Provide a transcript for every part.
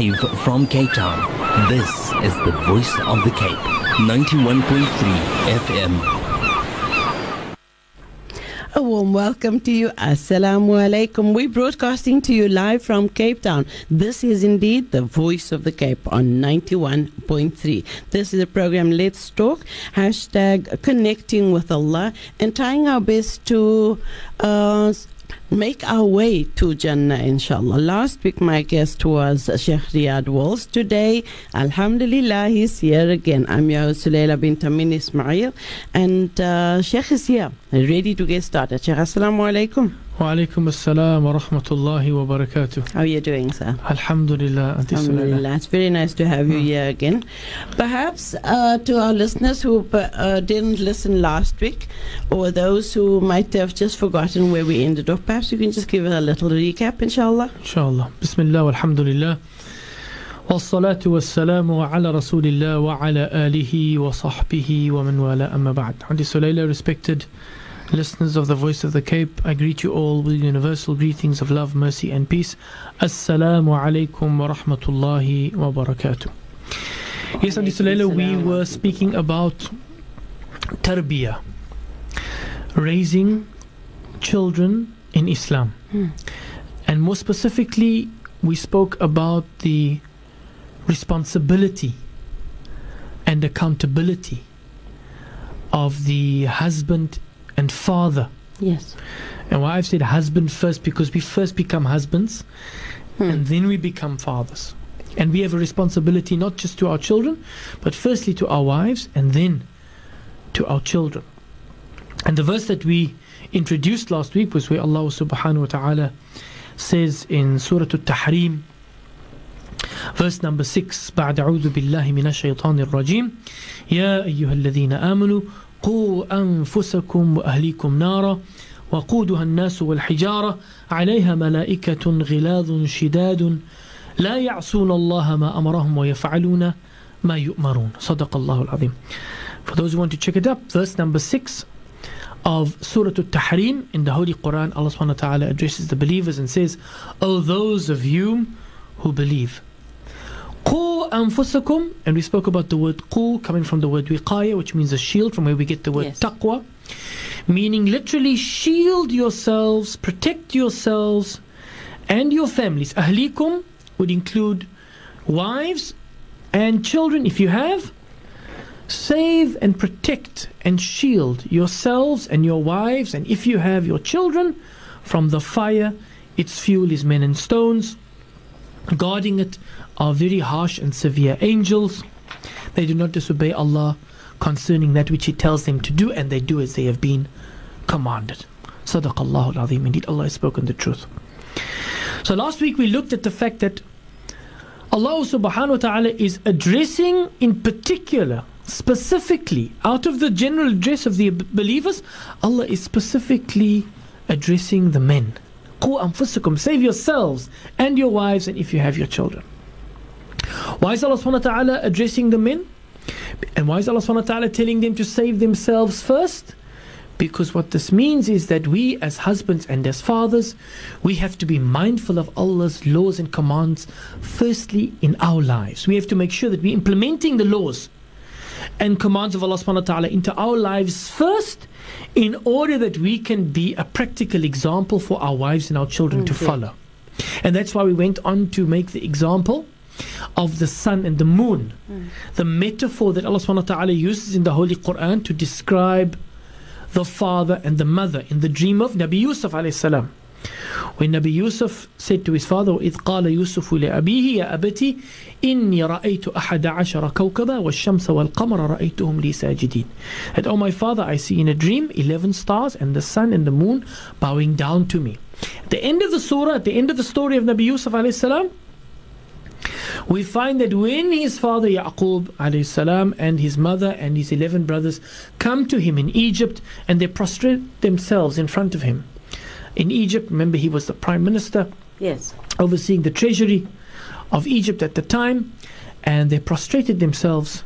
Live from Cape Town, this is the voice of the Cape, 91.3 FM. A warm welcome to you. Assalamu alaikum. We're broadcasting to you live from Cape Town. This is indeed the voice of the Cape on 91.3. This is a program Let's Talk, hashtag connecting with Allah, and trying our best to uh, make our way to Jannah, inshallah. Last week, my guest was Sheikh Riyad Walls. Today, Alhamdulillah, he's here again. I'm your Sulayla bint Amin Ismail, and uh, Sheikh is here, ready to get started. Sheikh, Assalamu alaikum. وعليكم السلام ورحمة الله وبركاته How are you doing, sir? الحمد لله Alhamdulillah. It's very nice to have you here again. Perhaps uh, to our listeners who uh, didn't listen last week, or those who might have just forgotten where we ended up, perhaps you can just give a little recap, inshallah. الله بسم الله والحمد لله والصلاة والسلام على رسول الله وعلى آله وصحبه ومن والاه أما بعد عندي سليلة respected listeners of the voice of the Cape I greet you all with universal greetings of love mercy and peace. Assalamu alaikum wa rahmatullahi wa barakatuh. Yes Andi Sulayla we were speaking about tarbiyah raising children in Islam. And more specifically we spoke about the responsibility and accountability of the husband and father. Yes. And why I've said husband first because we first become husbands Hmm. and then we become fathers. And we have a responsibility not just to our children, but firstly to our wives and then to our children. And the verse that we introduced last week was where Allah subhanahu wa ta'ala says in Surah Al-Tahrim, verse number 6 بعد أعوذ بالله من الشيطان الرجيم يا أيها الذين آمنوا قوا أنفسكم وأهليكم نارا وقودها الناس والحجارة عليها ملائكة غلاظ شداد لا يعصون الله ما أمرهم ويفعلون ما يؤمرون صدق الله العظيم For those who want to check it up, verse number 6 of Surah Al-Tahrim in the Holy Quran, Allah subhanahu wa ta'ala addresses the believers and says, O those of you who believe, Qu and we spoke about the word qu coming from the word wiqaya, which means a shield, from where we get the word yes. taqwa, meaning literally shield yourselves, protect yourselves, and your families. Ahlikum would include wives and children, if you have. Save and protect and shield yourselves and your wives, and if you have your children, from the fire. Its fuel is men and stones guarding it are very harsh and severe angels. They do not disobey Allah concerning that which He tells them to do, and they do as they have been commanded. Sadaqallahu al-Azim. Indeed, Allah has spoken the truth. So last week we looked at the fact that Allah subhanahu wa ta'ala is addressing in particular, specifically, out of the general address of the believers, Allah is specifically addressing the men. Qu anfusakum, save yourselves and your wives and if you have your children why is Allah subhanahu wa ta'ala addressing the men? And why is Allah subhanahu wa ta'ala telling them to save themselves first? Because what this means is that we as husbands and as fathers we have to be mindful of Allah's laws and commands firstly in our lives. We have to make sure that we're implementing the laws and commands of Allah subhanahu wa ta'ala into our lives first in order that we can be a practical example for our wives and our children to mm-hmm. follow. And that's why we went on to make the example of the sun and the moon the metaphor that Allah subhanahu wa ta'ala uses in the Holy Quran to describe the father and the mother in the dream of Nabi Yusuf alayhi salam. When Nabi Yusuf said to his father, إِذْ قَالَ يُوسُفُ لِأَبِيهِ يَا أَبَتِ إِنِّي رَأَيْتُ أَحَدَ عَشَرَ كَوْكَبًا وَالشَّمْسَ وَالْقَمَرَ رَأَيْتُهُمْ لِي سَاجِدِينَ That, oh my father, I see in a dream 11 stars and the sun and the moon bowing down to me. At the end of the surah, at the end of the story of Nabi Yusuf alayhi salam, we find that when his father Yaqub salam and his mother and his 11 brothers come to him in Egypt and they prostrate themselves in front of him. In Egypt, remember he was the prime minister Yes. overseeing the treasury of Egypt at the time and they prostrated themselves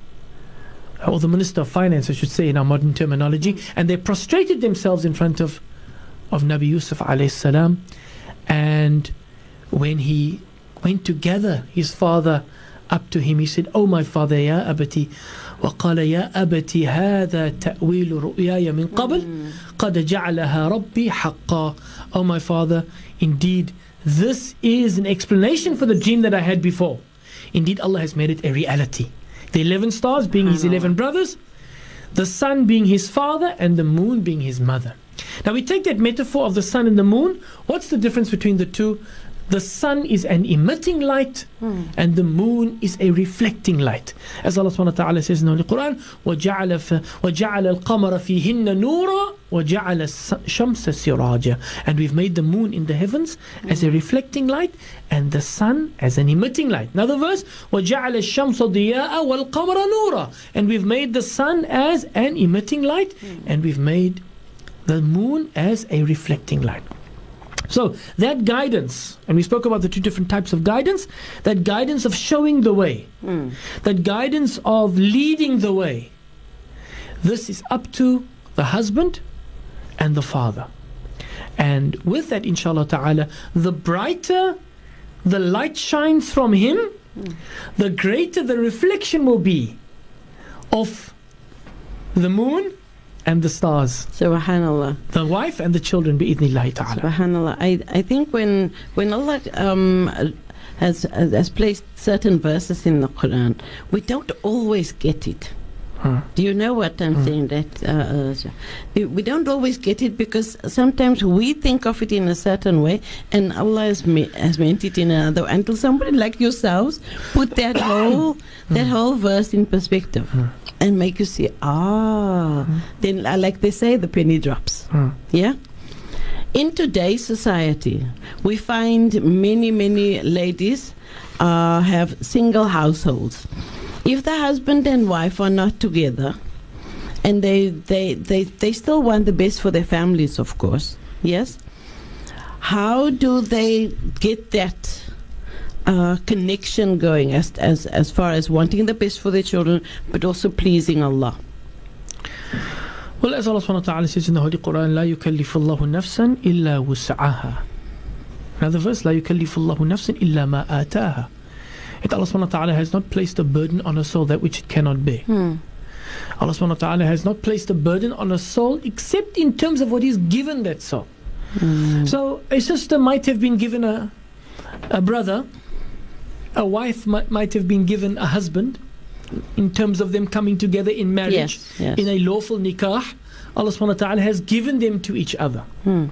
or the minister of finance I should say in our modern terminology and they prostrated themselves in front of of Nabi Yusuf alayhi salam and when he went to gather his father up to him. He said, Oh my father, يا أبتي وقال يا أبتي هذا تأويل رؤياي من قبل قد جعلها ربي حقا Oh my father, indeed this is an explanation for the dream that I had before. Indeed Allah has made it a reality. The 11 stars being his 11 brothers, the sun being his father, and the moon being his mother. Now we take that metaphor of the sun and the moon. What's the difference between the two? The sun is an emitting light and the moon is a reflecting light. As Allah subhanahu wa ta'ala says in the Holy Quran, وَجَعَلَ, ف- وَجَعَلَ الْقَمَرَ فِيهِنَّ نُورًا وَجَعَلَ الشَّمْسَ سِرَاجًا And we've made the moon in the heavens as a reflecting light and the sun as an emitting light. Another verse, وَجَعَلَ الشَّمْسَ ضِيَاءً وَالْقَمَرَ نُورًا And we've made the sun as an emitting light and we've made the moon as a reflecting light. So that guidance, and we spoke about the two different types of guidance, that guidance of showing the way, hmm. that guidance of leading the way, this is up to the husband and the father. And with that, inshallah ta'ala, the brighter the light shines from him, hmm. the greater the reflection will be of the moon and the stars, Subhanallah. the wife and the children, bi'idhnillahi ta'ala. Subhanallah. I, I think when when Allah um, has has placed certain verses in the Quran, we don't always get it. Huh. Do you know what I'm saying? That uh, uh, we- don't always get it because sometimes we think of it in a certain way, and Allah has, me- has meant it in another. Until somebody like yourselves put that whole that whole verse in perspective and make you see, ah, then uh, like they say, the penny drops. Hmm. Yeah. In today's society, we find many, many ladies uh, have single households. If the husband and wife are not together, and they, they, they, they still want the best for their families, of course, yes, how do they get that uh, connection going as, as, as far as wanting the best for their children, but also pleasing Allah? Well, as Allah subhanahu wa ta'ala says in the Holy Quran, لا يكلف الله نفسا إلا وسعها. Another verse, لا يكلف الله نفسا إلا ما آتاها. And Allah subhanahu wa ta'ala has not placed a burden on a soul that which it cannot bear. Hmm. Allah subhanahu wa ta'ala has not placed a burden on a soul except in terms of what He's given that soul. So a sister might have been given a, a brother, a wife might, might have been given a husband in terms of them coming together in marriage Yes, yes. in a lawful nikah. Allah subhanahu wa ta'ala has given them to each other. Hmm.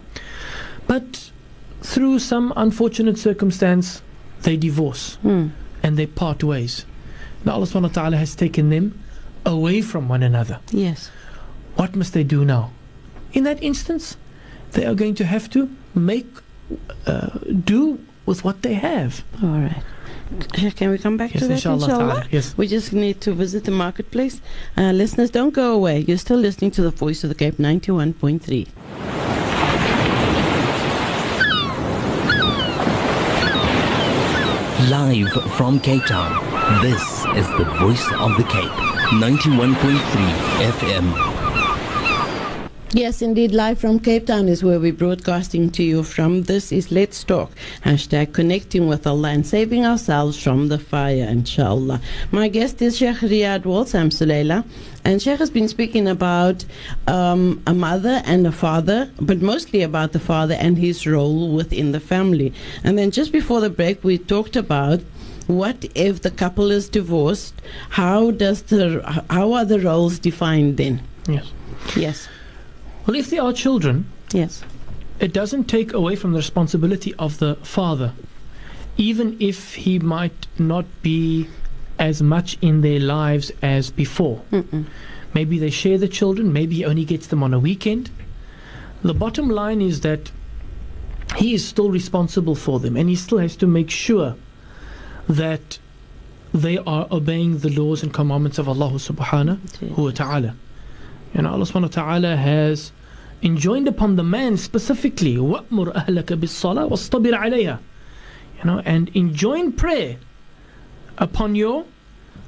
But through some unfortunate circumstance, they divorce Hmm. and they part ways. Now Allah subhanahu wa ta'ala has taken them away from one another. Yes. What must they do now? In that instance, they are going to have to make uh, do with what they have. All right. Can we come back Yes, to that, inshallah inshallah? yes. We just need to visit the marketplace. Uh, listeners, don't go away. You're still listening to the Voice of the Cape 91.3. Live from Cape Town, this is the voice of the Cape. 91.3 FM. Yes, indeed. Live from Cape Town is where we're broadcasting to you from. This is Let's Talk. Hashtag connecting with Allah and saving ourselves from the fire, inshallah. My guest is Sheikh Riyad Walls. I'm Sulayla. And Sheikh has been speaking about um, a mother and a father, but mostly about the father and his role within the family. And then just before the break, we talked about what if the couple is divorced? How does the how are the roles defined then? Yes. Yes. Well, if they are children, Yes. it doesn't take away from the responsibility of the father, even if he might not be as much in their lives as before. Mm-mm. Maybe they share the children, maybe he only gets them on a weekend. The bottom line is that he is still responsible for them and he still has to make sure that they are obeying the laws and commandments of Allah subhanahu wa ta'ala. And Allah subhanahu wa ta'ala has enjoined upon the man specifically وَأْمُرْ أَهْلَكَ بِالصَّلَاةِ وَاصْطَبِرْ عَلَيْهَا you know, and enjoin prayer upon your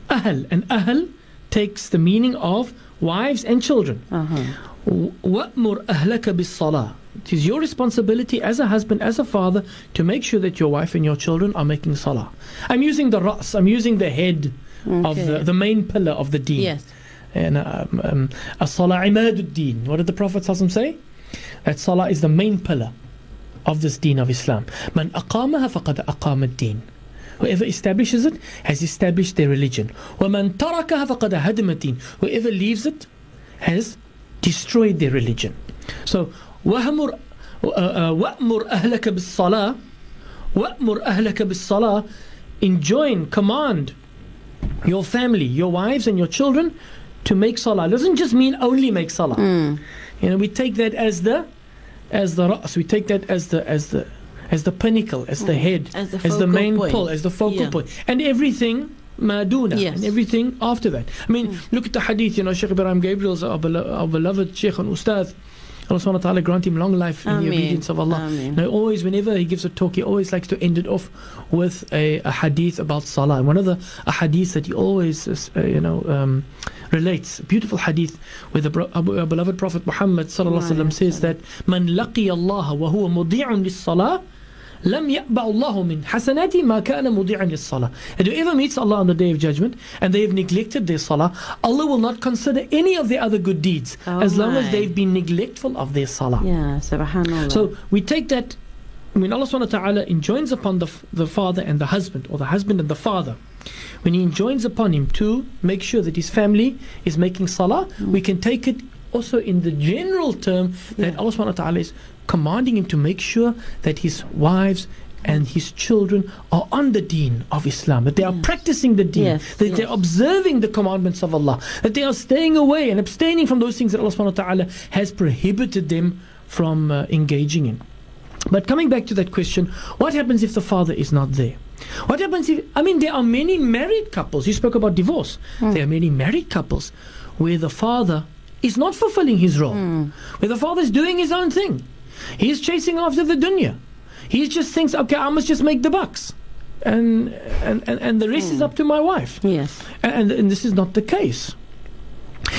ahl. And ahl takes the meaning of wives and children. Uh-huh. وَأْمُرْ أَهْلَكَ بِالصَّلَاةِ It is your responsibility as a husband, as a father, to make sure that your wife and your children are making salah. I'm using the ras, I'm using the head of the, Okay. the main pillar of the deen. Yes. And um, um, as-salah imaduddin. What did the Prophet ﷺ say? That salah is the main pillar of this deen of Islam. Man aqamaha faqad aqama ad-din. Whoever establishes it has established their religion. وَمَنْ تَرَكَهَا فَقَدْ هَدَمَ الدِّينَ Whoever leaves it has destroyed their religion. So, وَهَمُرْ uh, uh, وَأْمُرْ أَهْلَكَ بِالصَّلَاةِ وَأْمُرْ أَهْلَكَ بِالصَّلَاةِ Enjoin, command your family, your wives and your children to make salah. Doesn't just mean only make salah. Mm. You know, we take that as the as the ras, we take that as the as the as the pinnacle, as the head, As the as the main point. pull, as the focal Yeah. point, and everything maduna, Yes. and everything after that. I mean, Mm. look at the hadith. You know, Sheikh Ibrahim Gabriels our, belo- our beloved Sheikh and Ustad. Allah subhanahu wa ta'ala grant him long life in the obedience of Allah. Ameen. Now, always, whenever he gives a talk, he always likes to end it off with a, a hadith about salah. And one of the a hadith that he always, uh, you know, um, relates, a beautiful hadith, where the our beloved Prophet Muhammad sallallahu says that, "Man laqiya Allah wa huwa mudi'un lis-salah." لم يقبع الله من حسناته ما كان مضيعا للصلاة and whoever meets Allah on the day of judgment and they have neglected their salah Allah will not consider any of their other good deeds Oh as long as my. they've been neglectful of their salah Yeah, subhanallah. so we take that when Allah subhanahu wa ta'ala enjoins upon the, f- the father and the husband, or the husband and the father, when he enjoins upon him to make sure that his family is making salah, we can take it also in the general term that Yeah. Allah subhanahu wa ta'ala is commanding him to make sure that his wives and his children are on the deen of Islam, that they are Yes. practicing the deen, Yes, that yes. they're observing the commandments of Allah, that they are staying away and abstaining from those things that Allah subhanahu wa ta'ala has prohibited them from uh, engaging in. But coming back to that question, what happens if the father is not there? What happens if, I mean, there are many married couples, you spoke about divorce. There are many married couples where the father is not fulfilling his role, where the father is doing his own thing. He's chasing after the dunya. He just thinks, okay, I must just make the bucks. And, and, and, and the rest is up to my wife. yes. And, and this is not the case.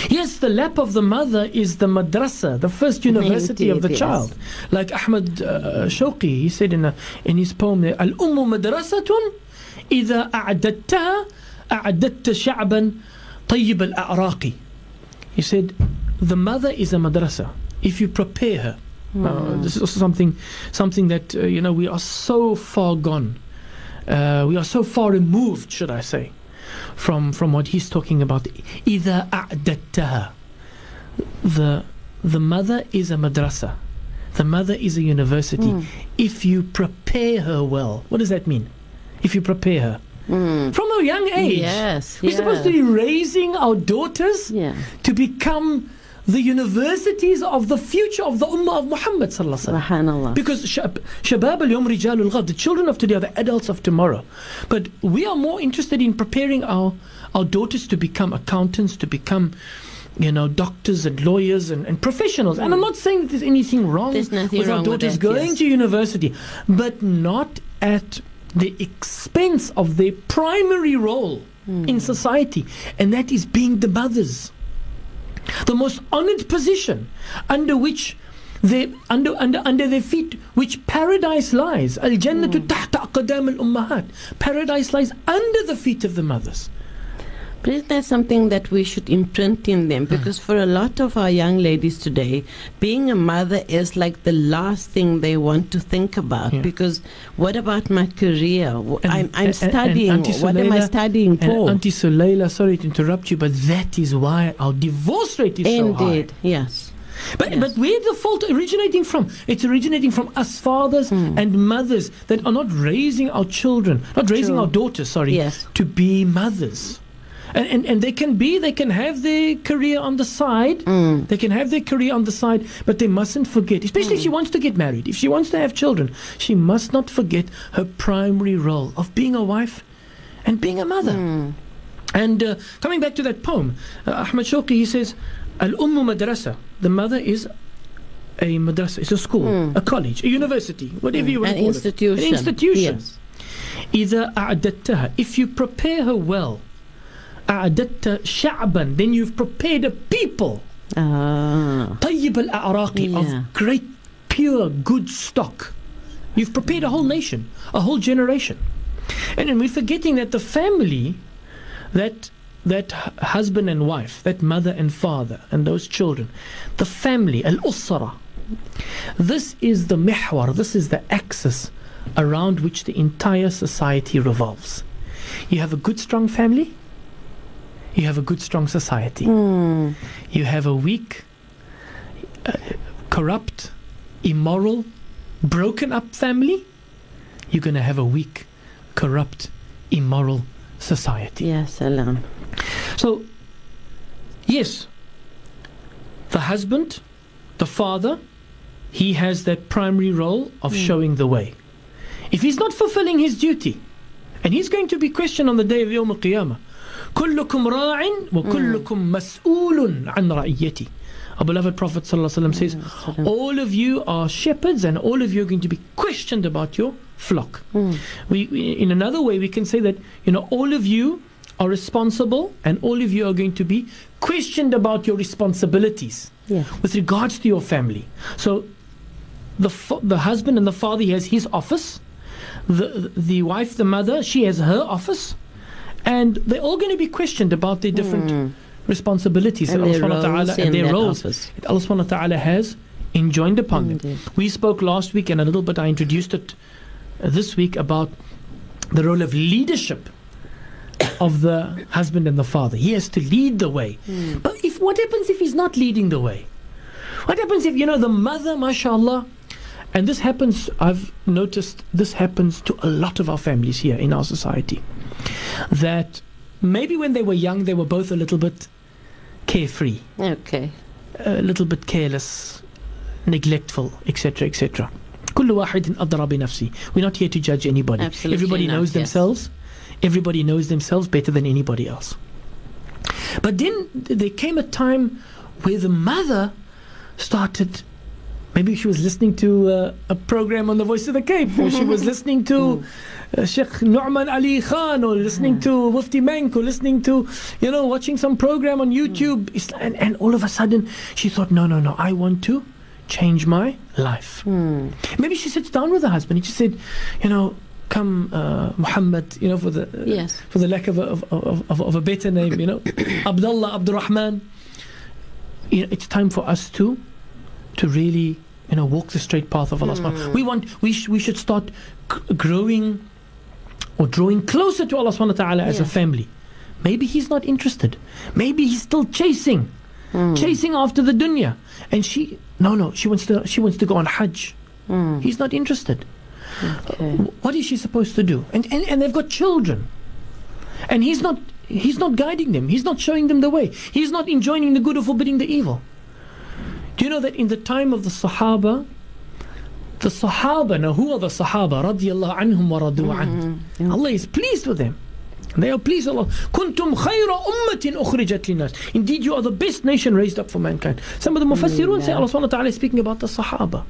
Yes, the lap of the mother is the madrasa, the first university of the Indeed, yes. child. Like Ahmad uh, Shawqi, he said in, a, in his poem there, الأم مدرسة إذا أعددتها أعددت شعبا طيب الأعراق. He said, the mother is a madrasa. If you prepare her, uh, this is also something, something that uh, you know we are so far gone. Uh, we are so far removed, should I say, from from what he's talking about. إذا أعددتها. The the mother is a madrasa. The mother is a university. Mm. If you prepare her well, what does that mean? If you prepare her Mm. from a young age, Yes. we're supposed to yes. be raising our daughters Yeah. to become the universities of the future of the Ummah of Muhammad sallallahu alaihi wasallam. Subhanallah. Because shab- shabab al yom rijal al the children of today are the adults of tomorrow. But we are more interested in preparing our, our daughters to become accountants, to become, you know, doctors and lawyers and, and professionals. And I'm not saying that there's anything wrong There's nothing with our wrong with daughters that, going yes. to university, but not at the expense of their primary role Hmm. in society, and that is being the mothers the most honored position under which they under under under their feet which paradise lies al jannatu hmm. tahta aqdam al ummahat paradise lies under the feet of the mothers But isn't that something that we should imprint in them? Because for a lot of our young ladies today, being a mother is like the last thing they want to think about. Yeah. Because what about my career? And- I'm, I'm and- and studying. Auntie what am I studying for? auntie Sulayla sorry to interrupt you but that is why our divorce rate is so high Indeed, yes. But, Yes. but where's the fault originating from? It's originating from us fathers Hmm. and mothers that are not raising our children, not raising True. our daughters, sorry, Yes. to be mothers and, and, and they can be, they can have their career on the side. Mm. They can have their career on the side, but they mustn't forget, especially mm. if she mm. wants to get married, if she wants to have children, she must not forget her primary role of being a wife and being a mother. Mm. And uh, coming back to that poem, uh, Ahmad Shawqi, he says, Al-Ummu Madrasa, the mother is a madrasa, it's a school, mm. a college, a university, whatever mm. you want An to call institution. it. An institution. Yes. if you prepare her well, أعددت شعبا, then you've prepared a people, Ah. طيب الأعراق, Yeah. of great pure, good stock. You've prepared a whole nation, a whole generation. And then we're forgetting that the family, that that hu- husband and wife, that mother and father, and those children, the family, al usra, this is the mihwar, this is the axis around which the entire society revolves. You have a good, strong family, You have a good, strong society. Mm. You have a weak, uh, corrupt, immoral, broken up family, you're going to have a weak, corrupt, immoral society. Ya salam. So, yes, the husband, the father, he has that primary role of showing the way. If he's not fulfilling his duty, and he's going to be questioned on the day of Yawm كلكم راعٍ وكلكم مسؤولٌ عن an. Our beloved Prophet ﷺ says, All of you are shepherds and all of you are going to be questioned about your flock. Mm. We, in another way, we can say that, you know, all of you are responsible and all of you are going to be questioned about your responsibilities yeah. with regards to your family. So the, the husband and the father, he has his office. The, the wife, the mother, she has her office. And they're all going to be questioned about their different responsibilities Hmm. And that their Allah wa roles and their roles that Allah subhanahu wa ta'ala has enjoined upon them. We spoke last week and a little bit I introduced it uh, this week about the role of leadership of the husband and the father. He has to lead the way. Hmm. But if what happens if he's not leading the way? What happens if you know the mother, mashallah, and this happens, I've noticed this happens to a lot of our families here in our society That maybe when they were young, they were both a little bit carefree, Okay. a little bit careless, neglectful, etc., etc. كل واحد أدرى بنفسه. We're not here to judge anybody. Absolutely Everybody not, knows yes. themselves. Everybody knows themselves better than anybody else. But then th- there came a time where the mother started. Maybe she was listening to uh, a program on the Voice of the Cape, or she was listening to uh, Sheikh Nouman Ali Khan, or listening to Mufti Menk, or listening to, you know, watching some program on YouTube. And, and all of a sudden, she thought, no, no, no, I want to change my life. Hmm. Maybe she sits down with her husband. and she said, you know, come, uh, Muhammad, you know, for the Yes. for the lack of a, of, of, of, of a better name, you know, Abdullah, Abdurrahman. You know, it's time for us to to really, you know, walk the straight path of Allah. subhanahu We want, we, sh- we should start g- growing or drawing closer to Allah subhanahu wa ta'ala as a family. Maybe he's not interested. Maybe he's still chasing, chasing after the dunya. And she, no, no, she wants to, she wants to go on Hajj. Hmm. He's not interested. Okay. What is she supposed to do? And, and and they've got children, and he's not he's not guiding them. He's not showing them the way. He's not enjoining the good or forbidding the evil. Do you know that in the time of the Sahaba, the Sahaba, now who are the Sahaba? Radiallahu anhum wa radu an. Mm-hmm. Allah is pleased with them. And They are pleased with Allah. Kuntum khayra ummatin ukhrijat linnas. Indeed, you are the best nation raised up for mankind. Some of the Mufassirun say Allah subhanahu wa ta'ala is speaking about the Sahaba,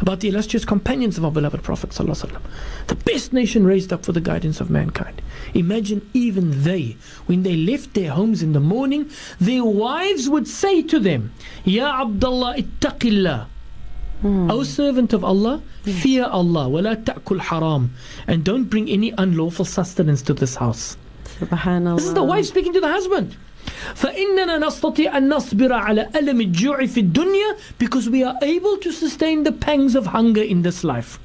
about the illustrious companions of our beloved Prophet sallallahu alaihi wasallam. The best nation raised up for the guidance of mankind. Imagine even they, when they left their homes in the morning, their wives would say to them, Ya Abdullah ittaqillah. O servant of Allah, fear Allah, ولا تأكل haram, and don't bring any unlawful sustenance to this house. Subhanallah. This is the wife speaking to the husband. فإننا نستطيع أن نصبر على ألم الجوع في الدنيا because we are able to sustain the pangs of hunger in this life.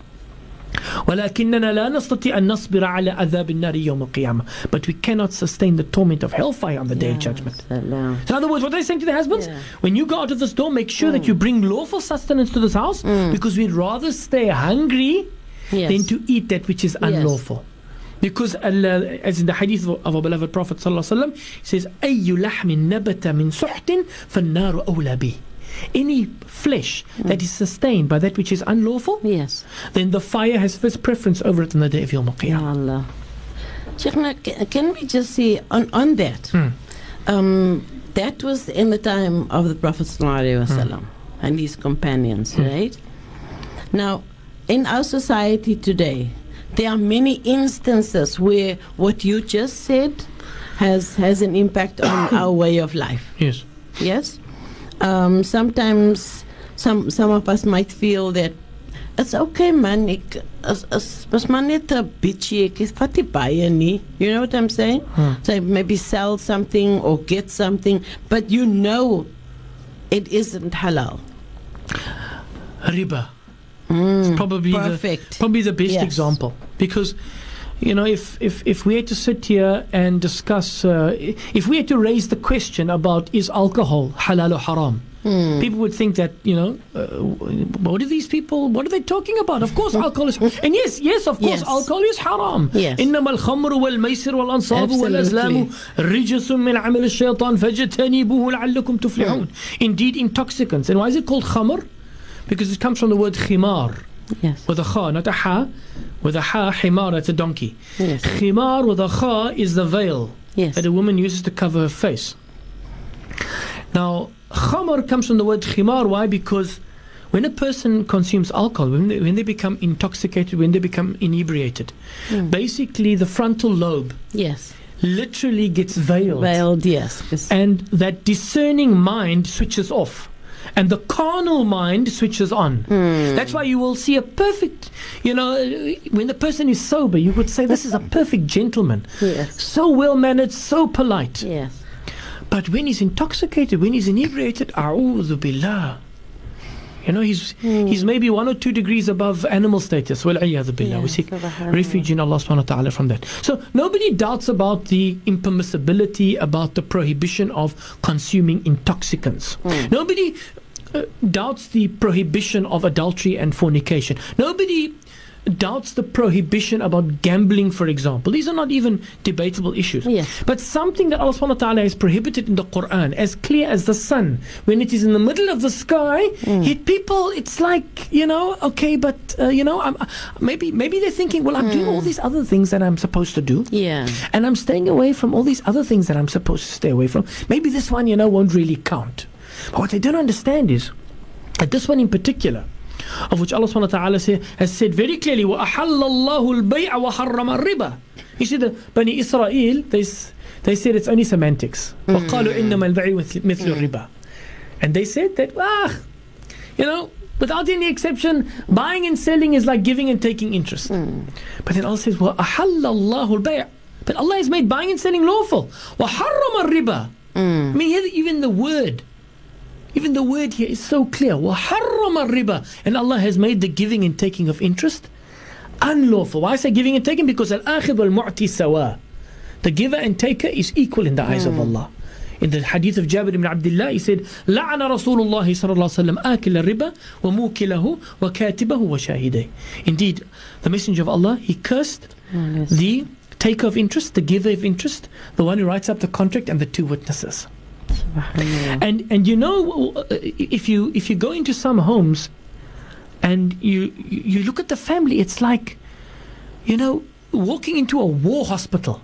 ولكننا لا نستطيع أن نصبر على عذاب النار يوم القيامة. But we cannot sustain the torment of hellfire on the day of judgment. Salam. So in other words, what they're saying to the husbands, Yeah. when you go out of this door, make sure that you bring lawful sustenance to this house because we'd rather stay hungry Yes. than to eat that which is unlawful. Because Allah, as in the hadith of of our beloved Prophet صلى الله عليه وسلم, says, أي لحم نبت من سحت فالنار أولى به. Any flesh that is sustained by that which is unlawful, Yes. then the fire has first preference over it on the day of Yawm Ya al-Qiyamah. Allah. Sheikhna, ca- can we just see on, on that? Hmm. Um, that was in the time of the Prophet ﷺ Hmm. and his companions, right? Now, in our society today, there are many instances where what you just said has has an impact on our way of life. Yes. Yes. Um, sometimes some some of us might feel that It's okay man, ek as as was maar net 'n bietjie, ek is vat baie nie. You know what I'm saying? So maybe sell something or get something, but you know it isn't halal. riba. it's probably Mm, perfect. the probably the best Yes. example because you know if if if we had to sit here and discuss uh, if we had to raise the question about is alcohol halal or haram Hmm. people would think that you know uh, what are these people what are they talking about of course alcohol is and yes yes of course Yes. alcohol is haram Yes. إنما الخمر والميسر والأنصاب Absolutely. والأزلام رجس من عمل الشيطان فاجتنبوه لعلكم تفلحون indeed intoxicants and why is it called khamr because it comes from the word khimar Yes. with a kha, not a ha. With a ha, himar, that's a donkey. Yes. Khimar with a kha is the veil Yes. that a woman uses to cover her face. Now, khamar comes from the word khimar. Why? Because when a person consumes alcohol, when they, when they become intoxicated, when they become inebriated, hmm. basically the frontal lobe Yes. literally gets veiled Veiled, yes. and that discerning mind switches off and the carnal mind switches on hmm. that's why you will see a perfect you know when the person is sober you would say this is a perfect gentleman Yes. so well mannered so polite Yes. but when he's intoxicated when he's inebriated a'udhu billah you know he's he's maybe one or two degrees above animal status well billah we seek refuge in Allah subhanahu wa ta'ala from that. So nobody doubts about the impermissibility, about the prohibition of consuming intoxicants. Nobody uh, doubts the prohibition of adultery and fornication. Nobody doubts the prohibition about gambling, for example. These are not even debatable issues. Yes. But something that Allah subhanahu wa ta'ala has prohibited in the Quran, as clear as the sun, when it is in the middle of the sky, mm. it, people, it's like, you know, okay, but, uh, you know, I'm, uh, maybe, maybe they're thinking, well, I'm doing all mm. these other things that I'm supposed to do. Yeah. And I'm staying away from all these other things that I'm supposed to stay away from. Maybe this one, you know, won't really count. But what they don't understand is that this one in particular, of which Allah subhanahu wa ta'ala say, has said very clearly, وَأَحَلَّ اللَّهُ الْبَيْعَ وَحَرَّمَ الرِّبَى You see, the Bani Israel, they, s- they said it's only semantics. وَقَالُوا إِنَّمَا الْبَيْعُ مثل مثل الرِّبَى And they said that, ah, you know, without any exception, buying and selling is like giving and taking interest. But then Allah says, وَأَحَلَّ اللَّهُ الْبَيْعَ But Allah has made buying and selling lawful. وَحَرَّمَ الرِّبَى I mean, here, even the word, even the word here is so clear. وَحَرَّمَ الرِّبَى And Allah has made the giving and taking of interest unlawful. Why I say giving and taking? Because al-akhid wal-mu'ti sawa. The giver and taker is equal in the eyes of Allah. In the hadith of Jabir ibn Abdullah, he said, لعن رسول الله صلى الله عليه وسلم آكل الربا وموكله وكاتبه وشاهده. Indeed, the Messenger of Allah, he cursed the taker of interest, the giver of interest, the one who writes up the contract, and the two witnesses. Subhanallah. And and you know uh, if you if you go into some homes and you you look at the family, it's like you know walking into a war hospital.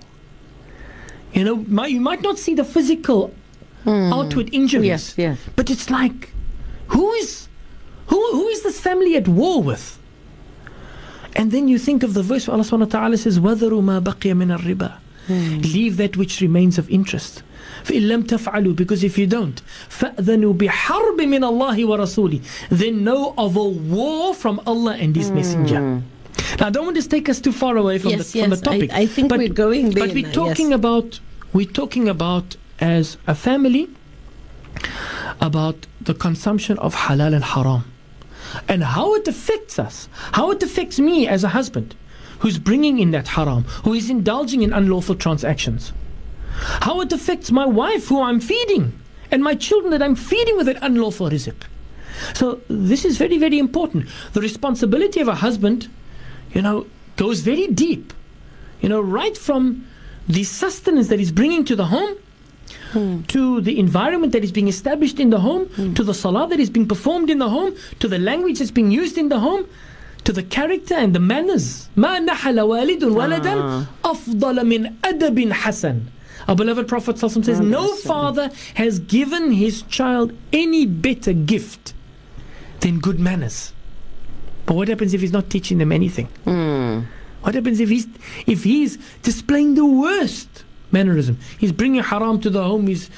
You know, mi- you might not see the physical outward injuries, Yes, yes. but it's like who is who who is this family at war with? And then you think of the verse where Allah subhanahu wa ta'ala says, وَذَرُوا مَا بَقِيَ مِنَ الرِّبَى Leave that which remains of interest. فإن لم تفعلوا because if you don't فأذنوا بحرب من الله ورسوله then know of a war from Allah and His Messenger. Now I don't want to take us too far away from, Yes, the, from the yes, I- topic. I think we're going there But we're now, talking yes. about we're talking about as a family about the consumption of halal and haram and how it affects us, how it affects me as a husband who's bringing in that haram, who is indulging in unlawful transactions, how it affects my wife who I'm feeding and my children that I'm feeding with that unlawful rizq. So this is very, very important. The responsibility of a husband, you know, goes very deep. You know, right from the sustenance that he's bringing to the home to the environment that is being established in the home, to the salah that is being performed in the home, to the language that's being used in the home, to the character and the manners. ما نحل والد ولدا أفضل من أدب حسن. Our beloved Prophet says, No father has given his child any better gift than good manners. But what happens if he's not teaching them anything? Hmm. What happens if he's if he's displaying the worst mannerism? He's bringing haram to the home. He's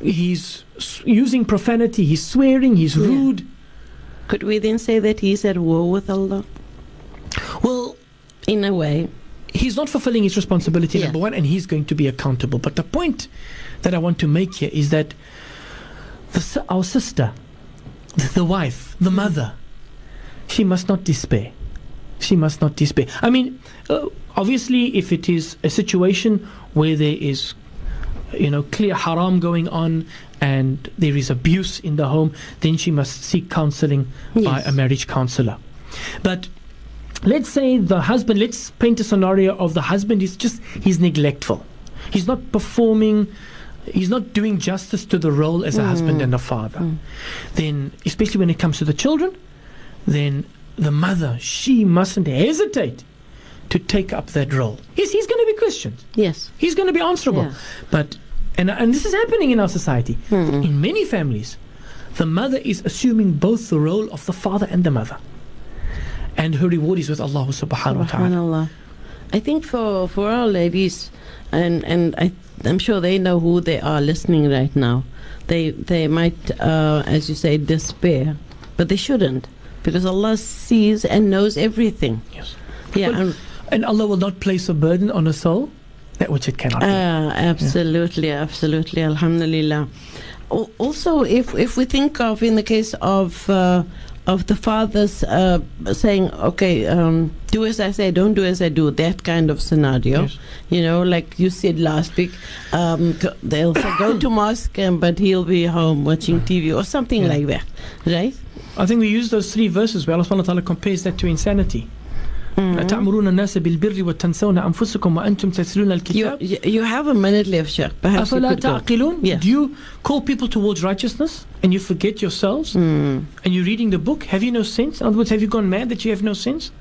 he's using profanity. He's swearing. He's rude. Could we then say that he's at war with Allah? Well, In a way. He's not fulfilling his responsibility, Yeah. number one, and he's going to be accountable. But the point that I want to make here is that the, our sister, the, the wife, the mother, she must not despair. She must not despair. I mean, uh, obviously, if it is a situation where there is, you know, clear haram going on and there is abuse in the home, then she must seek counseling by a marriage counselor. But let's say the husband, let's paint a scenario of the husband is just, he's neglectful. He's not performing, he's not doing justice to the role as a mm. husband and a father. Mm. Then, especially when it comes to the children, then the mother, she mustn't hesitate to take up that role. Yes, he's going to be questioned. Yes. He's going to be answerable. Yeah. But and and this is happening in our society. Mm-mm. In many families, the mother is assuming both the role of the father and the mother. And her reward is with Allah subhanahu wa ta'ala. I think for, for our ladies, and, and I, I'm sure they know who they are listening right now, they, they might, uh, as you say, despair, but they shouldn't, because Allah sees and knows everything. Yes. Yeah, Well, and- Allah will not place a burden on a soul that which it cannot. Ah, absolutely, absolutely. Alhamdulillah. Also, if if we think of in the case of uh, of the fathers uh, saying, "Okay, um, do as I say, don't do as I do," that kind of scenario. Yes. You know, like you said last week, um, they'll say, "Go to mosque," um, but he'll be home watching TV or something Yeah. like that, right? I think we use those three verses where Allah subhanahu wa ta'ala compares that to insanity. أتأمرون الناس بالبر وتنسون أنفسكم وأنتم تتلون You, الكتاب you you have a minute left, Sheikh. Perhaps you أفلا could go. تعقلون Yeah. Do you call people towards righteousness and you forget yourselves Mm. and you're reading the book? Have you no sense? In other words, have you gone mad that you have no sense?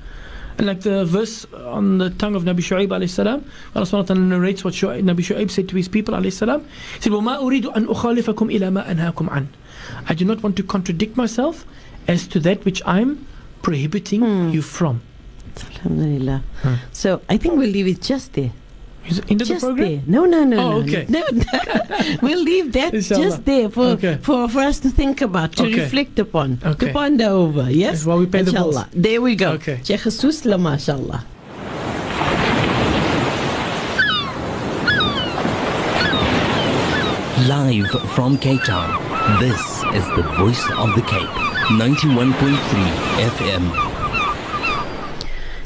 And like the verse on the tongue of Nabi Shu'aib alayhi salam, Allah subhanahu wa ta'ala narrates what Shu'aib, Nabi Shu'aib said to his people alayhi salam. He said, وَمَا أُرِيدُ أَنْ أُخَالِفَكُمْ إِلَى مَا أَنْهَاكُمْ عَنْ I do not want to contradict myself as to that which I'm prohibiting Hmm. you from. Alhamdulillah. Hmm. So I think we'll leave it just there. it into the just program? there. No, no, no, Oh, no. okay. No, no. we'll leave that Inshallah. just there for, Okay. for, for us to think about, to Okay. reflect upon, to ponder over. Yes? Yes, while we pay the bills. Inshallah. There we go. Okay. Sheikh Susla, mashallah. Live from Cape Town, this is the voice of the Cape. 91.3 FM.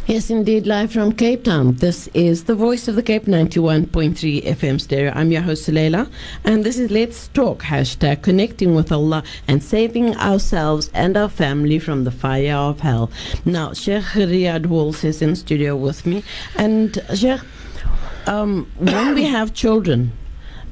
Yes, indeed, live from Cape Town. This is the voice of the Cape 91.3 FM stereo. I'm your host, Leila, and this is Let's Talk hashtag connecting with Allah and saving ourselves and our family from the fire of hell. Now, Sheikh Riyad Walls is in studio with me, and Sheikh, um, when we have children,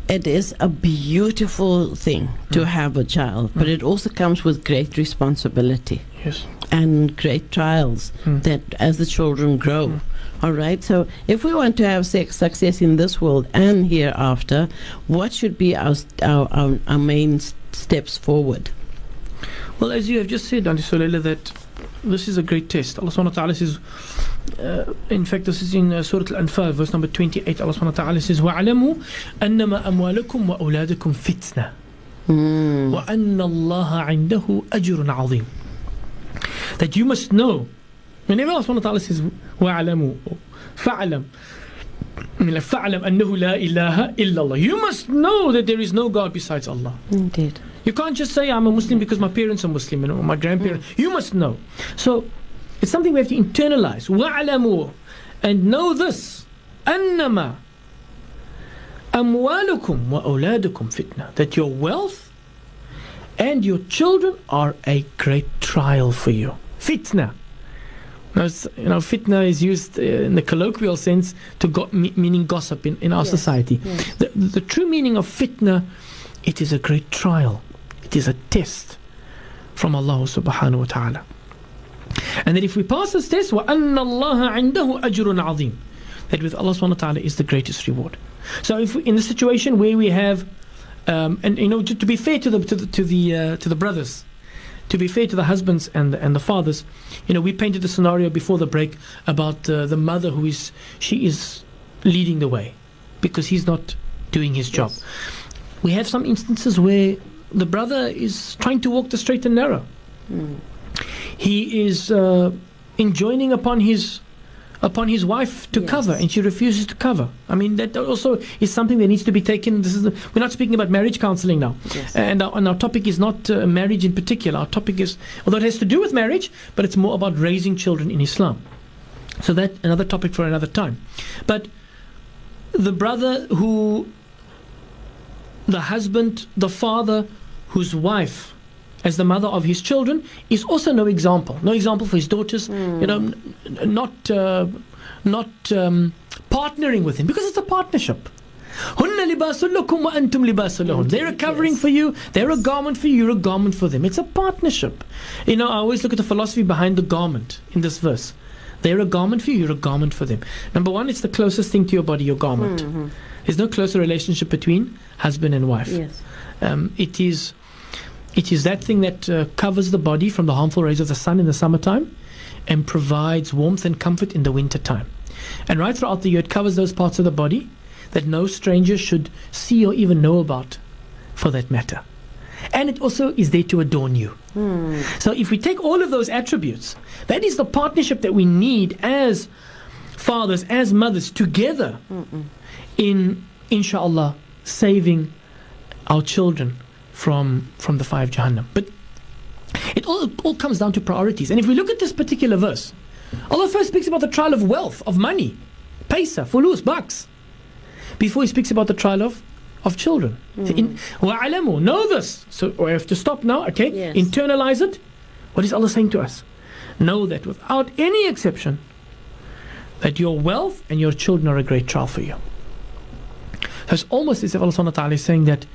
it is a beautiful thing to have a child, but it also comes with great responsibility Yes and great trials mm. that as the children grow. Mm. All right. So if we want to have sex, success in this world and hereafter, what should be our our, our, our main steps forward? Well, as you have just said, Auntie Sulayla, that this is a great test. Allah subhanahu wa ta'ala says, uh, in fact, this is in uh, Surah Al-Anfal, verse number 28. Allah subhanahu wa ta'ala says, وَعْلَمُوا أَنَّمَا أَمْوَالُكُمْ وَأُولَادُكُمْ فِتْنَةٌ وَأَنَّ اللَّهَ عِنْدَهُ أَجْرٌ عَظِيمٌ That you must know, whenever Allah subhanahu wa ta'ala says, وَعْلَمُوا, فَعْلَمْ, I mean, like, فَعْلَمْ أَنَّهُ لَا إِلَهَ إِلَّا اللَّهِ You must know that there is no God besides Allah. Indeed. You can't just say I'm a Muslim because my parents are Muslim and or my grandparents. You must know. So it's something we have to internalize. وَعْلَمُوا And know this. أَنَّمَا أَمْوَالُكُمْ وَأَوْلَادُكُمْ fitna. That your wealth and your children are a great trial for you. Fitna. Now, it's- you know, fitna is used uh, in the colloquial sense to go, me- meaning gossip in, in our Yes, society. yes. The, the true meaning of fitna, it is a great trial. It is a test from Allah subhanahu wa ta'ala. And that if we pass this test, وَأَنَّ اللَّهَ عِنْدَهُ أَجْرٌ عَظِيمٌ That with Allah subhanahu wa ta'ala is the greatest reward. So if we, in the situation where we have, um, and you know, to, to be fair to the to the to the, uh, to the brothers, to be fair to the husbands and the, and the fathers, you know, we painted the scenario before the break about uh, the mother who is she is leading the way because he's not doing his job. We have some instances where the brother is trying to walk the straight and narrow. Mm. he is uh, enjoining upon his upon his wife to Yes. cover and she refuses to cover. I mean that also is something that needs to be taken this is the, we're not speaking about marriage counseling now. Yes. and, our, and our topic is not uh, marriage in particular. Our topic is although it has to do with marriage but it's more about raising children in islam. So that another topic for another time. But the brother who the husband the father whose wife as the mother of his children is also no example. No example for his daughters. Mm. You know, n- n- not uh, not um, partnering with him because it's a partnership. They're a covering yes. for you. They're a garment for you. You're a garment for them. It's a partnership. You know, I always look at the philosophy behind the garment in this verse. They're a garment for you. You're a garment for them. Number one, it's the closest thing to your body, your garment. Mm-hmm. There's no closer relationship between husband and wife. Yes. Um, it is it is that thing that uh, covers the body from the harmful rays of the sun in the summertime and provides warmth and comfort in the winter time. And right throughout the year, it covers those parts of the body that no stranger should see or even know about, for that matter. And it also is there to adorn you. Hmm. So if we take all of those attributes, that is the partnership that we need as fathers, as mothers, together in, inshallah, saving our children from, from the fire of Jahannam. But it all, all comes down to priorities. And if we look at this particular verse, Allah first speaks about the trial of wealth, of money, pesa, fulus, bucks, before he speaks about the trial of, of children. Mm. In, know this. So oh, we have to stop now, okay? Yes. Internalize it. What is Allah saying to us? Know that without any exception, that your wealth and your children are a great trial for you. So it's almost as if Allah is saying that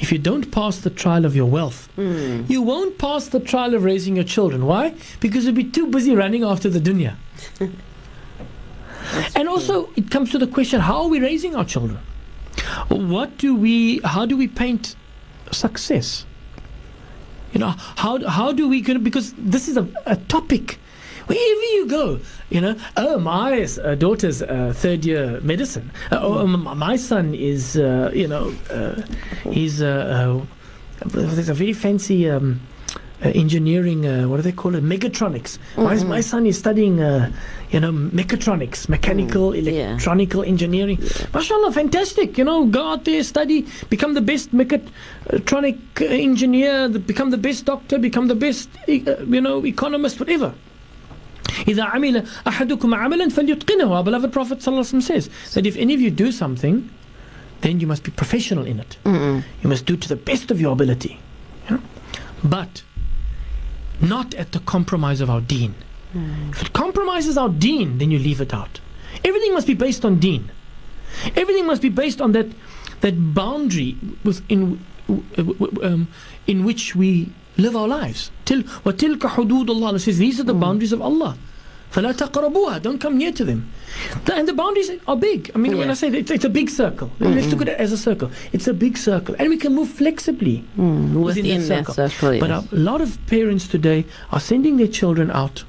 if you don't pass the trial of your wealth, Hmm. you won't pass the trial of raising your children. Why? Because you'll be too busy running after the dunya. and also, it comes to the question: How are we raising our children? What do we? How do we paint success? You know, how how do we? Because this is a, a topic. Wherever you go, you know, oh, my uh, daughter's uh, third year medicine. Uh, oh, m- my son is, uh, you know, uh, he's uh, uh, there's a very fancy um, uh, engineering. Uh, what do they call it? Mechatronics. My, my son is studying, uh, you know, mechatronics, mechanical, yeah. electronical engineering. Mashallah, fantastic. You know, go out there, study, become the best mechatronic engineer, the- become the best doctor, become the best, you know, economist, whatever. إذا عمل أحدكم عملا فليتقنه Our beloved Prophet صلى الله عليه وسلم says that if any of you do something then you must be professional in it Mm-mm. you must do to the best of your ability you know? but not at the compromise of our deen if it compromises our deen then you leave it out everything must be based on deen everything must be based on that that boundary within um, in which we live our lives till وَتِلْكَ حُدُودُ اللَّهِ Allah says these are the boundaries of Allah فَلَا تَقْرَبُوهَا Don't come near to them. The- and the boundaries are big. I mean, when Yeah. I say that, it's, it's a big circle. Let's look at it as a circle. It's a big circle. And we can move flexibly Mm. within, Within that that circle. circle, But yes. a lot of parents today are sending their children out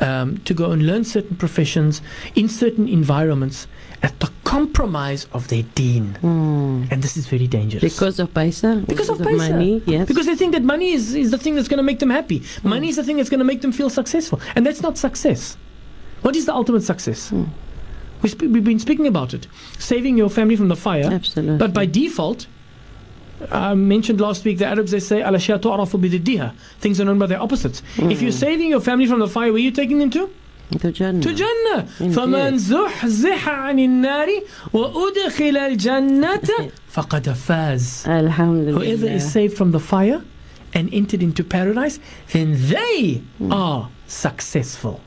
um, to go and learn certain professions in certain environments at the compromise of their deen. Mm. And this is very dangerous. Because of paisa? Because of paisa. money, yes. Because they think that money is, is the thing that's going to make them happy. Hmm. Money is the thing that's going to make them feel successful. And that's not success. What is the ultimate success? Hmm. We sp- we've been speaking about it. Saving your family from the fire. Absolutely. But by default, I mentioned last week the Arabs they say "Al-ashya tu'rafu bididdiha." Things are known by their opposites. If Hmm. you're saving your family from the fire, where are you taking them to? to Jannah. To Jannah. Indeed. فَمَنْ زُحْزِحَ عَنِ النَّارِ وَأُدْخِلَ الْجَنَّةَ فَقَدْ فَازَ Alhamdulillah. Whoever is saved from the fire and entered into paradise, then they Hmm. are successful.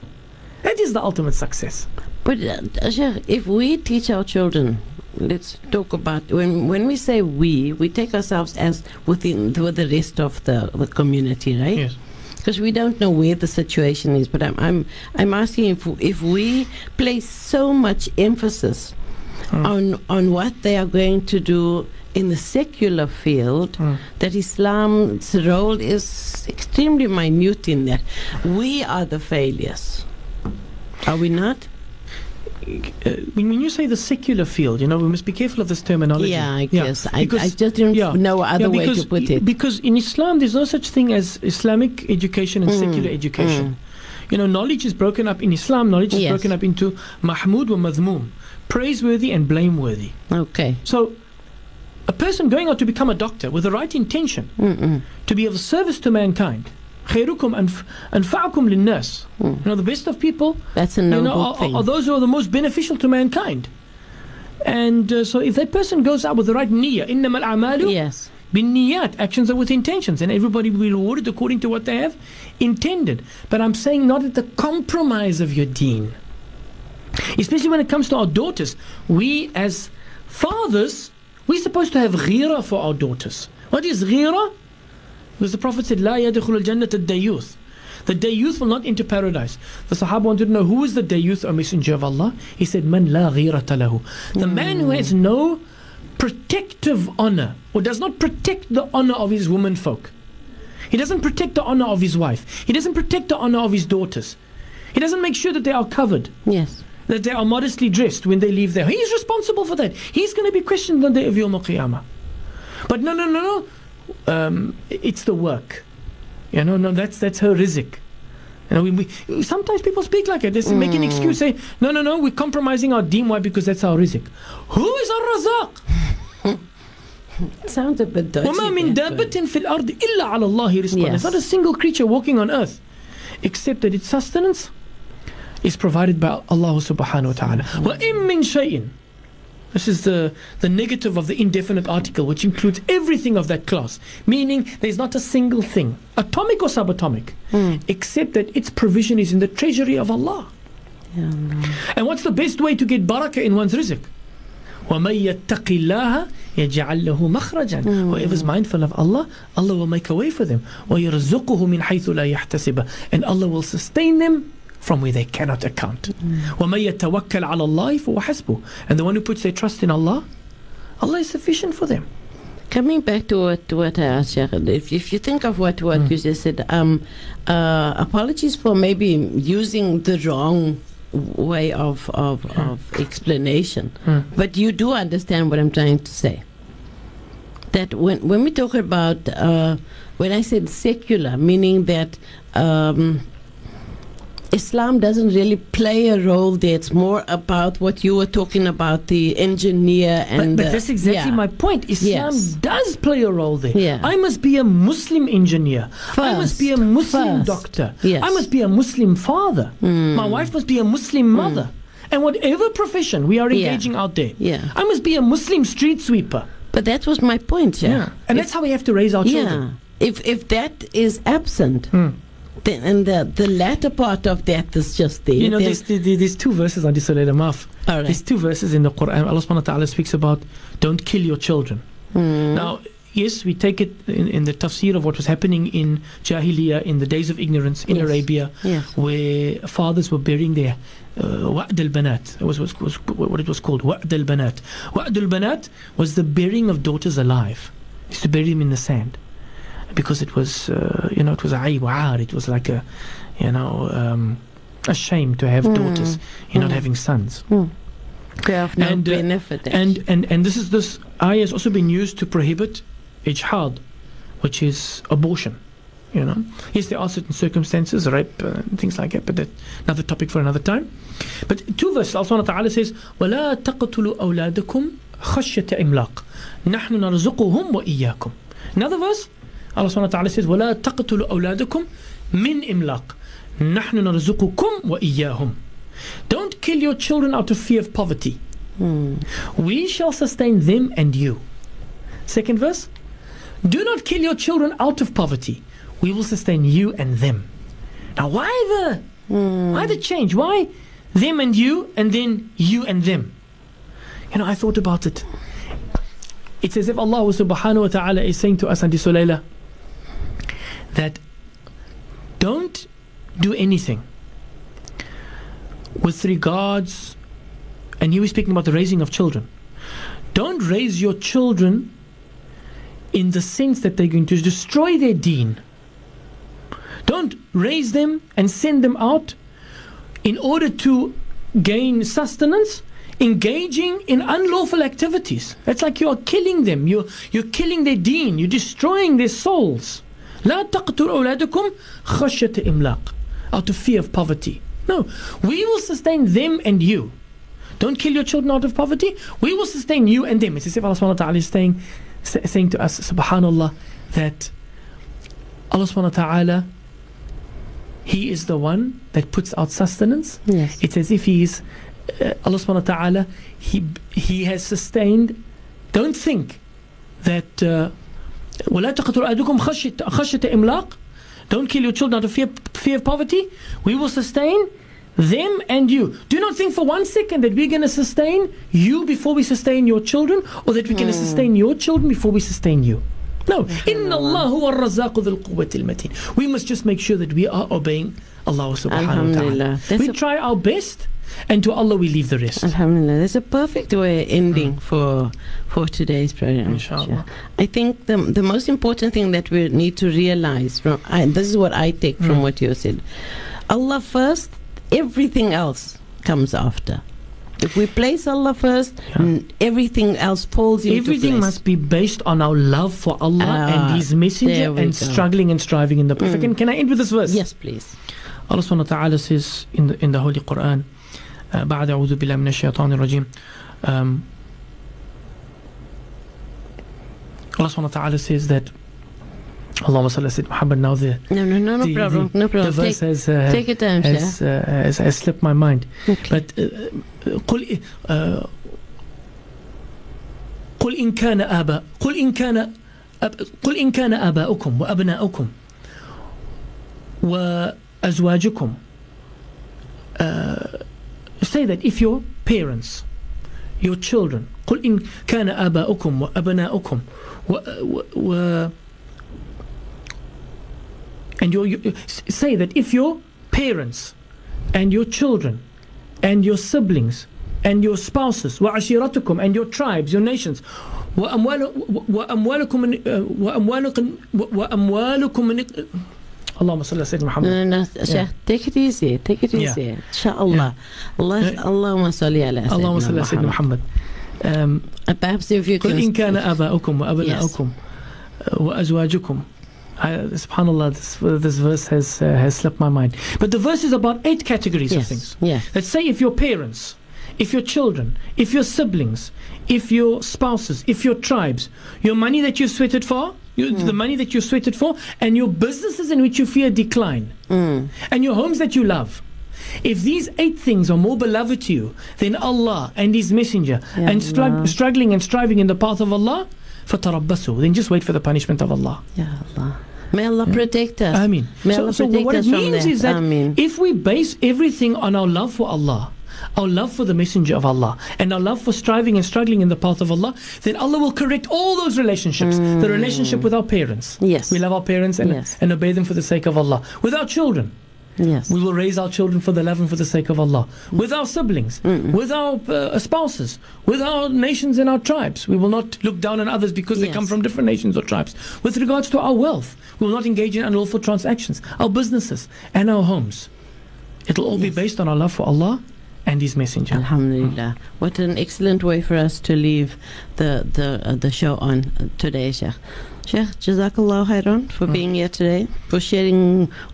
That is the ultimate success. But uh, Sheikh, if we teach our children, let's talk about when when we say we, we take ourselves as within with the rest of the, the community, right? Yes. Because we don't know where the situation is. But I'm I'm I'm asking if if we place so much emphasis Hmm. on on what they are going to do in the secular field, Hmm. that Islam's role is extremely minute in that. We are the failures. Are we not? Uh, when, when you say the secular field, you know, we must be careful of this terminology. Yeah, I guess. I, I just didn't yeah, know other yeah, way to put it. Because in Islam, there's no such thing as Islamic education and Mm, secular education. You know, knowledge is broken up in Islam. Knowledge is Yes. broken up into mahmud wa madhmoom, praiseworthy and blameworthy. Okay. So, a person going out to become a doctor with the right intention Mm-mm. to be of service to mankind. خيركم أنف- أنفعكم للناس. You know, the best of people That's a you noble know, are, thing. are those who are the most beneficial to mankind. And uh, so, if that person goes out with the right niyyah, إنما الأعمال yes. بالنيات, actions are with intentions, and everybody will be rewarded according to what they have intended. But I'm saying not at the compromise of your deen. Especially when it comes to our daughters. We, as fathers, we're supposed to have ghira for our daughters. What is ghira? Because the Prophet said, La yadkhul al jannat al-dayyuth. The dayyuth will not enter paradise. The Sahaba wanted to know, who is the dayyuth, a Messenger of Allah? He said, Man la ghirata lahu. The mm. man who has no protective honor, or does not protect the honor of his woman folk. He doesn't protect the honor of his wife. He doesn't protect the honor of his daughters. He doesn't make sure that they are covered. Yes. That they are modestly dressed when they leave there. He is responsible for that. He's going to be questioned on the day of Yom Qiyamah. But no, no, no, no Um, it's the work. You know, no, that's that's her rizq. You know, we, we, sometimes people speak like it. They s- make an excuse, say, no, no, no, we're compromising our deen. Why? Because that's our rizq. Who is our razaq? It sounds a bit dodgy. وما من that word. دابة في الأرض إلا على الله رزقها. Yes. There's not a single creature walking on earth except that its sustenance is provided by Allah subhanahu wa ta'ala. وإن من شيء This is the, the negative of the indefinite article, which includes everything of that class. Meaning, there's not a single thing, atomic or subatomic, except that its provision is in the treasury of Allah. Yeah, no. And what's the best way to get barakah in one's rizq? وَمَن يَتَّقِ اللَّهَ يَجْعَل لَهُ مَخْرَجًا Whoever's mindful of Allah, Allah will make a way for them. وَيَرْزُقُهُ مِنْ حَيْثُ لَا يَحْتَسِبَ And Allah will sustain them from where they cannot account. وَمَن يَتَوَكَّلْ عَلَى اللَّهِ فَهُوَ حَسْبُهُ And the one who puts their trust in Allah, Allah is sufficient for them. Coming back to what, what I asked, Sheikh, if, if you think of what, what you just said, um, uh, apologies for maybe using the wrong way of, of, of explanation, Hmm. but you do understand what I'm trying to say. That when, when we talk about, uh, when I said secular, meaning that um, Islam doesn't really play a role there. It's more about what you were talking about, the engineer and. But, but the- that's exactly yeah. my point. Islam Yes. does play a role there. Yeah. I must be a Muslim engineer. I must be a Muslim First. doctor. Yes. I must be a Muslim father. Hmm. My wife must be a Muslim mother. And whatever profession we are Yeah. engaging out there, Yeah. I must be a Muslim street sweeper. But that was my point, yeah. And that's how we have to raise our Yeah. children. If if that is absent, Hmm. Then and the the latter part of that is just there. You know, there's, there's, two verses on this Surah Maf. All right. There's two verses in the Quran. Allah subhanahu wa ta'ala speaks about don't kill your children. Mm. Now, yes, we take it in, in the tafsir of what was happening in Jahiliyyah, in the days of ignorance in Yes. Arabia, Yes. where fathers were burying their uh, wa'd al-banat. Was, was, was what it was called, wa'd al-banat. Wa'd al-banat was the burying of daughters alive. Used to bury them in the sand Because it was, uh, you know, it was a ayb, aar. It was like a, you know, um, a shame to have Mm. daughters. You're not Mm. having sons. They have no And, uh, benefit. And, and, and this is this ayah has also been used to prohibit ijhad, which is abortion. You know, yes, there are certain circumstances, rape, uh, and things like that, but that's another topic for another time. But two verses, Allah subhanahu wa ta'ala says, وَلَا تَقْتُلُوا أَوْلَادَكُمْ خَشْيَةَ إِمْلَاقٍ نَحْنُ نَرْزُقُهُمْ وَإِيَّاكُمْ Another verse, Allah subhanahu wa ta'ala says, وَلَا تَقْتُلُوا أَوْلَادَكُمْ مِنْ إِمْلَاقٍ نَحْنُ نَرْزُقُكُمْ وَإِيَّاهُمْ Don't kill your children out of fear of poverty. Mm. We shall sustain them and you. Second verse Do not kill your children out of poverty. We will sustain you and them. Now, why the why the change? Why them and you, and then you and them? You know, I thought about it. It's as if Allah subhanahu wa ta'ala is saying to us, Andi Sulayla, that don't do anything with regards and he was speaking about the raising of children. Don't raise your children in the sense that they're going to destroy their deen. Don't raise them and send them out in order to gain sustenance engaging in unlawful activities. It's like you are killing them. You're, you're killing their deen. You're destroying their souls. لا تقتلوا أولادكم خشية إملاق out of fear of poverty. No, we will sustain them and you. Don't kill your children out of poverty. We will sustain you and them. It's as if Allah subhanahu wa ta'ala is saying, saying to us, subhanallah, that Allah subhanahu wa ta'ala, He is the one that puts out sustenance. Yes. It's as if He is, uh, Allah subhanahu wa ta'ala, He, he has sustained. Don't think that, uh, ولا تقتلوا أحدكم خشية خشية إملاق Don't kill your children out of fear, fear of poverty. We will sustain them and you. Do not think for one second that we're going to sustain you before we sustain your children or that we're going to sustain your children before we sustain you. No. إن الله هو الرزاق ذو القوة المتين. We must just make sure that we are obeying Allah subhanahu wa Alhamdulillah. ta'ala. That's We a- try our best and to Allah we leave the rest. Alhamdulillah. That's a perfect way ending for for today's program. Inshallah. I think the the most important thing that we need to realize from I, this is what I take from Mm. what you said. Allah first, everything else comes after. If we place Allah first, Yeah. everything else falls into Everything place. must be based on our love for Allah Ah, and His Messenger and go. struggling and striving in the path. Mm. Can, can I end with this verse? Yes, please. Allah subhanahu wa ta'ala says in the, in the Holy Quran بعد أعوذ بالله من الشيطان الرجيم um, Allah subhanahu wa ta'ala says that Allahumma salli ala Muhammad now the, No, no, no, no the, problem. the, no the problem. verse Take, has, uh, take your time, sir. has, uh, has, has slipped my mind Okay. but uh, uh, قل uh, قل إن كان آباء قل إن كان قل إن كان آباؤكم وأبناؤكم وأزواجكم uh, say that if your parents your children قل إن كان آباؤكم وأبناؤكم و, و, و and your, your say that if your parents and your children and your siblings and your spouses وعشيرتكم and your tribes your nations وأموال وأموالكم من- وأموالكم وأموالكم من اللهم صل على سيدنا محمد No, no, no. Sheikh, take it easy. Take it Yeah. easy. Inshallah. Allah, Yeah. Allahumma salli ala اللهم صل على سيدنا Muhammad. محمد um, Uh, Perhaps if you قل إن can. كان آباؤكم وأبناؤكم وأزواجكم I, subhanallah this, this verse has uh, has slipped my mind but the verse is about eight categories of Yes. things Yeah. Let's say if your parents, if your children, if your siblings, if your spouses, if your tribes, your money that you've sweated for, you, mm. the money that you sweated for, and your businesses in which you fear decline, mm. and your homes that you love. If these eight things are more beloved to you than Allah and His Messenger, yeah, and no. struggling and striving in the path of Allah, fatarabbasu, then just wait for the punishment of Allah. Yeah, Allah. May Allah yeah. protect us. I mean, May so, Allah so protect what us it means is that Ameen. if we base everything on our love for Allah, our love for the Messenger of Allah, and our love for striving and struggling in the path of Allah, then Allah will correct all those relationships. The relationship with our parents. Yes. We love our parents and, Yes. and obey them for the sake of Allah. With our children, Yes. we will raise our children for the love and for the sake of Allah. With our siblings, with our uh, spouses, with our nations and our tribes, we will not look down on others because they come from different nations or tribes. With regards to our wealth, we will not engage in unlawful transactions. Our businesses and our homes, it'll all be based on our love for Allah and His Messenger. Alhamdulillah. What an excellent way for us to leave the the uh, the show on today, Sheikh. Sheikh, Jazakallah khairan for Mm. being here today, for sharing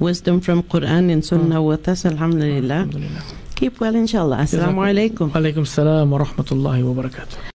wisdom from Quran and Sunnah with us. Alhamdulillah. Alhamdulillah. Keep well, inshallah. Assalamu alaikum. Alaikum salam wa rahmatullahi wa barakatuh.